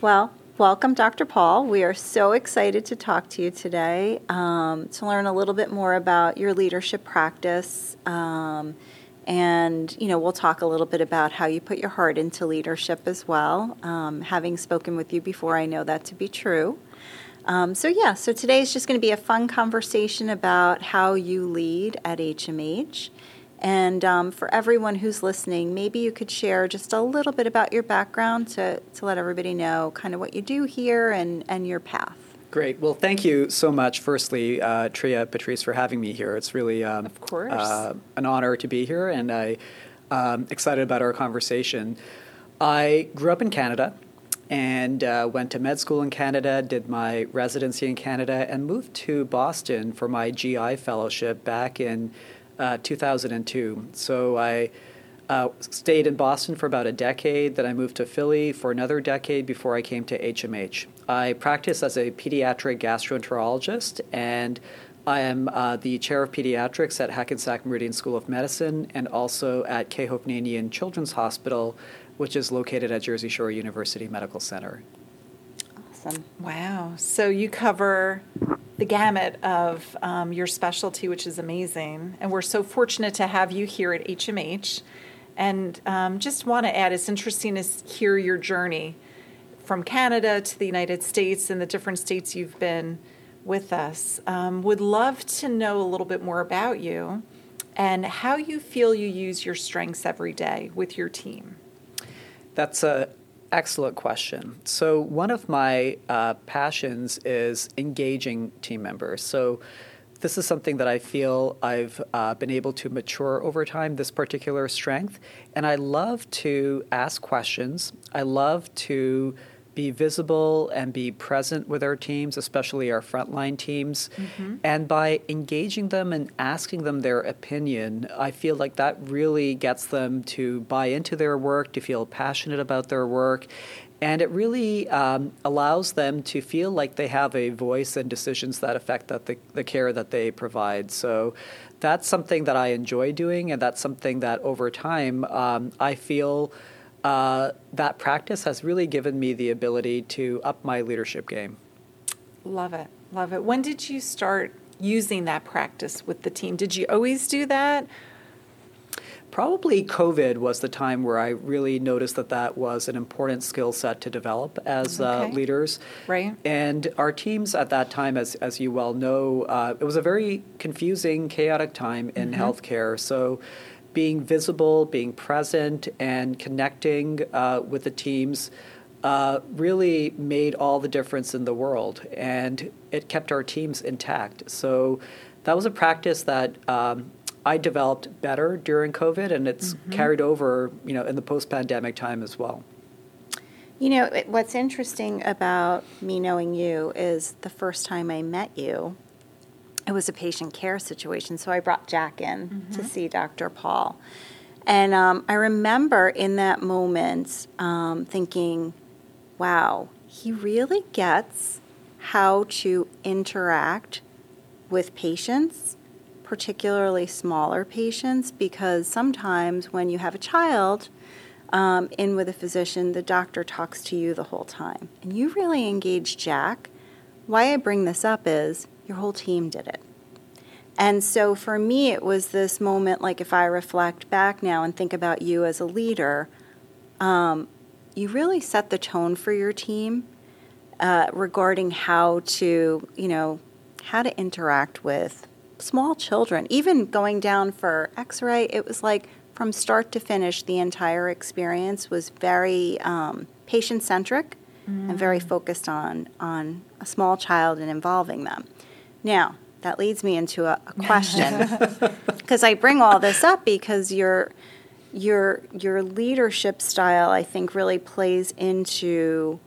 Well, welcome, Dr. Paul. We are so excited to talk to you today um, to learn a little bit more about your leadership practice. Um, and, you know, we'll talk a little bit about how you put your heart into leadership as well. Um, having spoken with you before, I know that to be true. Um, so, yeah, so today is just going to be a fun conversation about how you lead at HMH. And um, for everyone who's listening, maybe you could share just a little bit about your background to, to let everybody know kind of what you do here and, and your path. Great. Well, thank you so much, firstly, uh, Tria, Patrice, for having me here. It's really um, of course. Uh, an honor to be here, and I'm um, excited about our conversation. I grew up in Canada and uh, went to med school in Canada, did my residency in Canada, and moved to Boston for my GI fellowship back in uh, 2002. So I uh, stayed in Boston for about a decade. Then I moved to Philly for another decade before I came to HMH. I practice as a pediatric gastroenterologist, and I am uh, the chair of pediatrics at Hackensack Meridian School of Medicine and also at K. Hovnanian Children's Hospital, which is located at Jersey Shore University Medical Center. Awesome. Wow. So you cover the gamut of um, your specialty, which is amazing. And we're so fortunate to have you here at HMH. And um, just want to add, it's interesting to hear your journey from Canada to the United States and the different states you've been with us. Um, would love to know a little bit more about you and how you feel you use your strengths every day with your team. That's a excellent question. So, one of my uh, passions is engaging team members. So, this is something that I feel I've uh, been able to mature over time, this particular strength. And I love to ask questions. I love to be visible and be present with our teams, especially our frontline teams. Mm-hmm. And by engaging them and asking them their opinion, I feel like that really gets them to buy into their work, to feel passionate about their work. And it really um, allows them to feel like they have a voice in decisions that affect that the, the care that they provide. So that's something that I enjoy doing, and that's something that over time um, I feel uh, that practice has really given me the ability to up my leadership game. Love it. Love it. When did you start using that practice with the team? Did you always do that? Probably COVID was the time where I really noticed that that was an important skill set to develop as uh, okay. uh, leaders. Right. And our teams at that time, as, as you well know, uh, it was a very confusing, chaotic time in mm-hmm. healthcare. So being visible, being present, and connecting uh, with the teams uh, really made all the difference in the world, and it kept our teams intact. So that was a practice that um, I developed better during COVID, and it's mm-hmm. carried over, you know, in the post-pandemic time as well. You know, what's interesting about me knowing you is the first time I met you, it was a patient care situation. So I brought Jack in mm-hmm. to see Dr. Paul. And um, I remember in that moment um, thinking, wow, he really gets how to interact with patients, particularly smaller patients, because sometimes when you have a child um, in with a physician, the doctor talks to you the whole time. And you really engage Jack. Why I bring this up is your whole team did it. And so for me, it was this moment like if I reflect back now and think about you as a leader, um, you really set the tone for your team uh, regarding how to, you know, how to interact with small children. Even going down for x ray, it was like from start to finish, the entire experience was very um, patient centric mm. and very mm. focused on, on a small child and involving them. Now, that leads me into a, a question because I bring all this up because your your your leadership style I think really plays into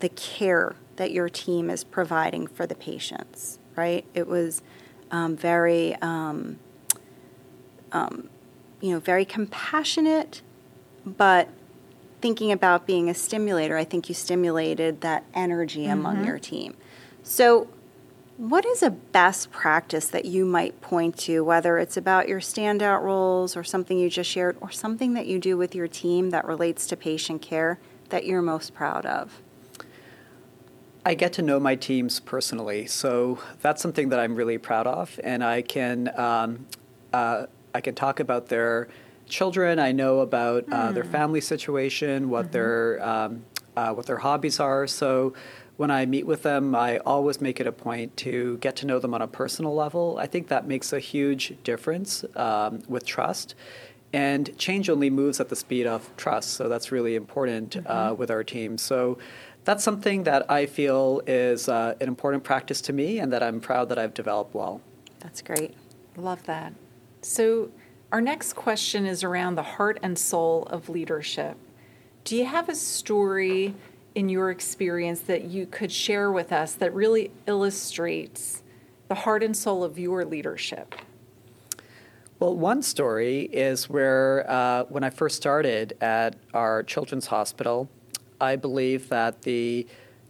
the care that your team is providing for the patients. Right? It was um, very um, um, you know very compassionate, but thinking about being a stimulator, I think you stimulated that energy mm-hmm. among your team. So, what is a best practice that you might point to, whether it's about your standout roles or something you just shared, or something that you do with your team that relates to patient care that you're most proud of? I get to know my teams personally, so that's something that I'm really proud of, and I can um, uh, I can talk about their children. I know about uh, their family situation, what their um, uh, what their hobbies are. So when I meet with them, I always make it a point to get to know them on a personal level. I think that makes a huge difference um, with trust. And change only moves at the speed of trust, so that's really important uh, with our team. So that's something that I feel is uh, an important practice to me, and that I'm proud that I've developed well. That's great. Love that. So, our next question is around the heart and soul of leadership. Do you have a story in your experience that you could share with us that really illustrates the heart and soul of your leadership? Well, one story is where uh, when I first started at our children's hospital, I believe that the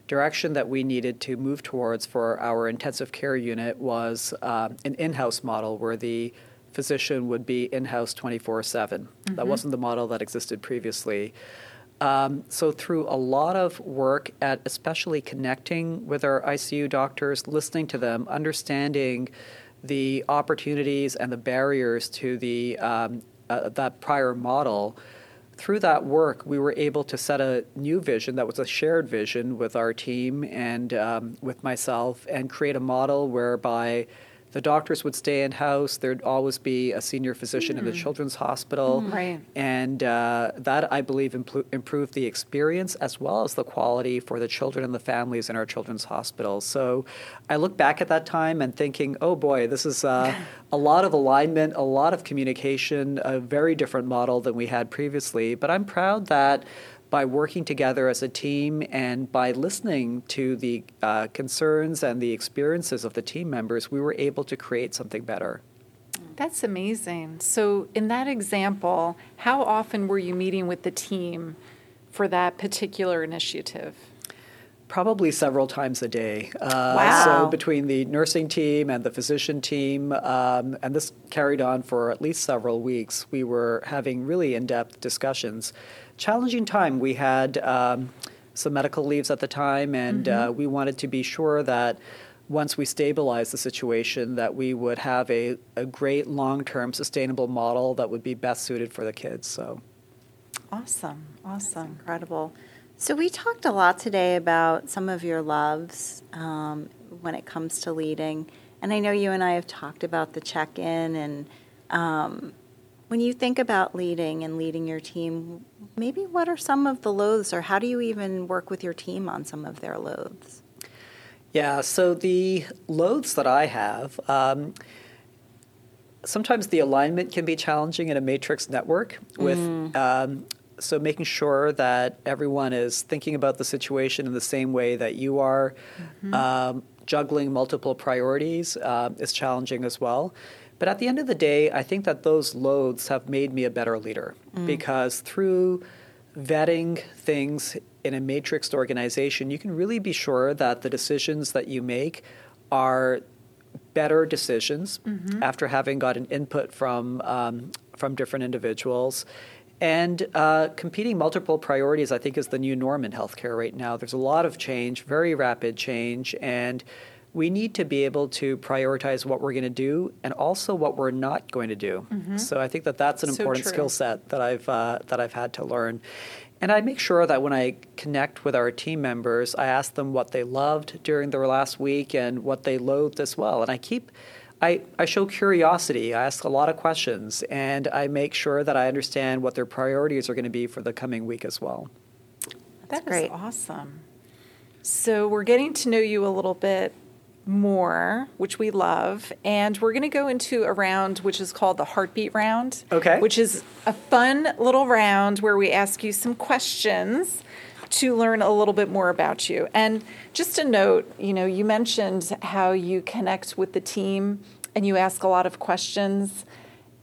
direction that we needed to move towards for our intensive care unit was uh, an in house model where the physician would be in house 24 7. That wasn't the model that existed previously. Um, so, through a lot of work at especially connecting with our ICU doctors, listening to them, understanding the opportunities and the barriers to the um, uh, that prior model, through that work, we were able to set a new vision that was a shared vision with our team and um, with myself, and create a model whereby the doctors would stay in house. There'd always be a senior physician in the children's hospital, Right. and uh, that I believe impl- improved the experience as well as the quality for the children and the families in our children's hospitals. So I look back at that time and thinking, oh boy, this is uh, a lot of alignment, a lot of communication, a very different model than we had previously. But I'm proud that by working together as a team and by listening to the uh, concerns and the experiences of the team members, we were able to create something better. That's amazing. So, in that example, how often were you meeting with the team for that particular initiative? Probably several times a day. Uh, Wow. So between the nursing team and the physician team, um, and this carried on for at least several weeks, we were having really in-depth discussions. Challenging time. We had um, some medical leaves at the time, and uh, we wanted to be sure that once we stabilized the situation, that we would have a, a great long-term sustainable model that would be best suited for the kids. So. Awesome. Awesome. Incredible. So, we talked a lot today about some of your loves um, when it comes to leading. And I know you and I have talked about the check in. And um, when you think about leading and leading your team, maybe what are some of the loathes, or how do you even work with your team on some of their loathes? Yeah, so the loads that I have, um, sometimes the alignment can be challenging in a matrix network with um, so making sure that everyone is thinking about the situation in the same way that you are um, juggling multiple priorities uh, is challenging as well but at the end of the day i think that those loads have made me a better leader because through vetting things in a matrixed organization you can really be sure that the decisions that you make are better decisions after having gotten input from um, from different individuals. And uh, competing multiple priorities, I think, is the new norm in healthcare right now. There's a lot of change, very rapid change, and we need to be able to prioritize what we're going to do and also what we're not going to do. So I think that that's an So important true. skill set that I've uh, that I've had to learn. And I make sure that when I connect with our team members, I ask them what they loved during their last week and what they loathed as well. And I keep, I, I show curiosity. I ask a lot of questions, and I make sure that I understand what their priorities are going to be for the coming week as well. That is great. awesome. So we're getting to know you a little bit more, which we love, and we're going to go into a round which is called the heartbeat round. Okay. Which is a fun little round where we ask you some questions to learn a little bit more about you. And just a note, you know, you mentioned how you connect with the team and you ask a lot of questions.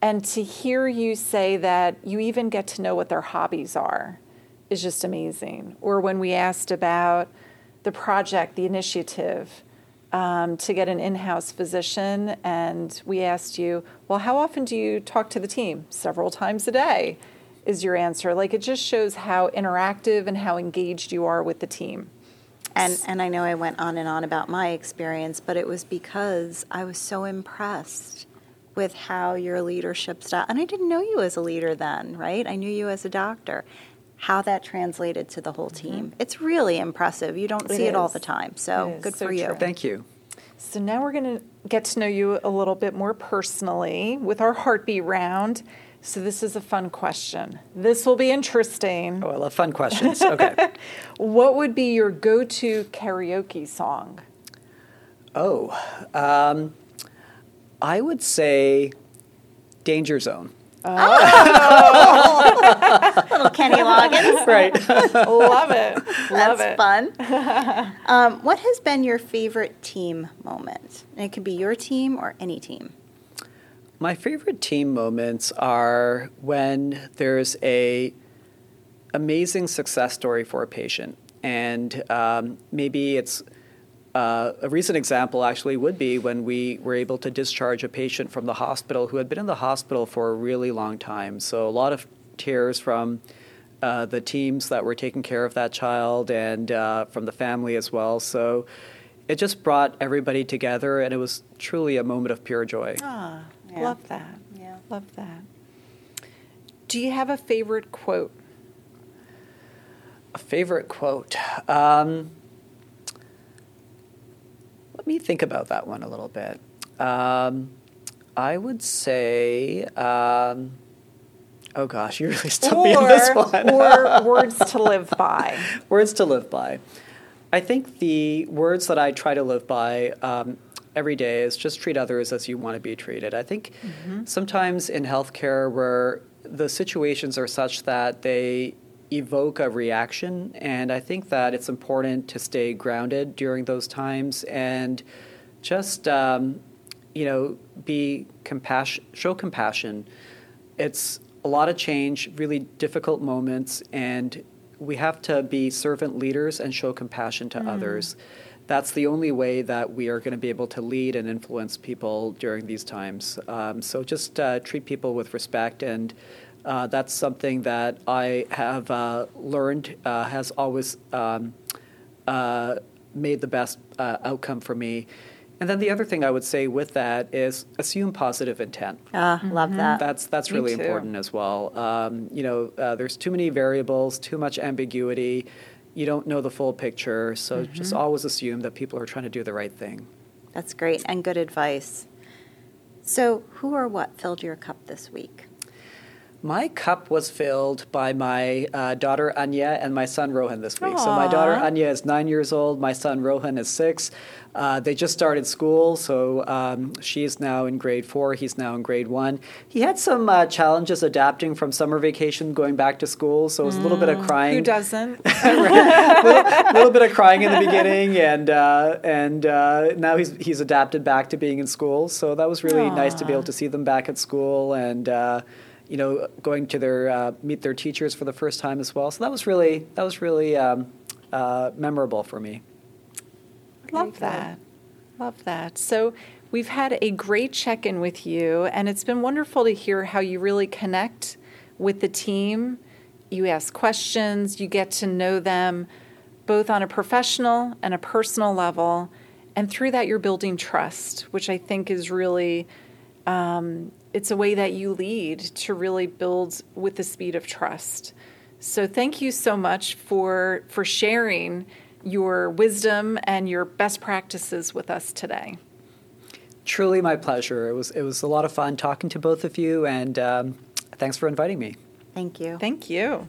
And to hear you say that you even get to know what their hobbies are is just amazing. Or when we asked about the project, the initiative, um, to get an in-house physician, and we asked you, well, how often do you talk to the team? Several times a day, is your answer. Like it just shows how interactive and how engaged you are with the team. And, and I know I went on and on about my experience, but it was because I was so impressed with how your leadership style, and I didn't know you as a leader then, right? I knew you as a doctor. How that translated to the whole team. It's really impressive. You don't It see it all the time. So good So for you. true. Thank you. So now we're going to get to know you a little bit more personally with our heartbeat round. So this is a fun question. This will be interesting. Oh, I love fun questions. Okay. What would be your go-to karaoke song? oh, um, I would say Danger Zone. Little Kenny Loggins. Right. Love it. Love That's it. fun. um, what has been your favorite team moment? And it could be your team or any team. My favorite team moments are when there's a amazing success story for a patient, and um, maybe it's uh, a recent example actually would be when we were able to discharge a patient from the hospital who had been in the hospital for a really long time. So a lot of tears from uh, the teams that were taking care of that child and uh, from the family as well. So it just brought everybody together, and it was truly a moment of pure joy. Ah, Yeah. love that. Yeah. Love that. Do you have a favorite quote? A favorite quote. Um, let me think about that one a little bit. Um, I would say, um, oh gosh, you really stumped me on this one. or words to live by. words to live by. I think the words that I try to live by um, every day is just treat others as you want to be treated. I think sometimes in healthcare where the situations are such that they evoke a reaction, and I think that it's important to stay grounded during those times and just um, you know be compassion, show compassion. It's a lot of change, really difficult moments, and we have to be servant leaders and show compassion to others. That's the only way that we are going to be able to lead and influence people during these times. Um, so just uh, treat people with respect, and uh, that's something that I have uh, learned uh, has always um, uh, made the best uh, outcome for me. And then the other thing I would say with that is assume positive intent. Ah, love that. That's that's Me really too. important as well. Um, you know, uh, there's too many variables, too much ambiguity. You don't know the full picture, so Mm-hmm. just always assume that people are trying to do the right thing. That's great and good advice. So, who or what filled your cup this week? My cup was filled by my uh, daughter Anya and my son Rohan this week. So my daughter Anya is nine years old. My son Rohan is six. Uh, they just started school, so um, is now in grade four. He's now in grade one. He had some uh, challenges adapting from summer vacation, going back to school. So it was a little bit of crying. Who doesn't? a little bit of crying in the beginning, and uh, and uh, now he's he's adapted back to being in school. So that was really nice to be able to see them back at school, and uh, you know, going to their uh, meet their teachers for the first time as well. So that was really that was really um, uh, memorable for me. Love that. Love that. So we've had a great check in with you, and it's been wonderful to hear how you really connect with the team. You ask questions, you get to know them both on a professional and a personal level. And through that, you're building trust, which I think is really, um, it's a way that you lead to really build with the speed of trust. So thank you so much for for sharing your wisdom and your best practices with us today. Truly my pleasure. It was it was a lot of fun talking to both of you, and um, thanks for inviting me. Thank you. Thank you.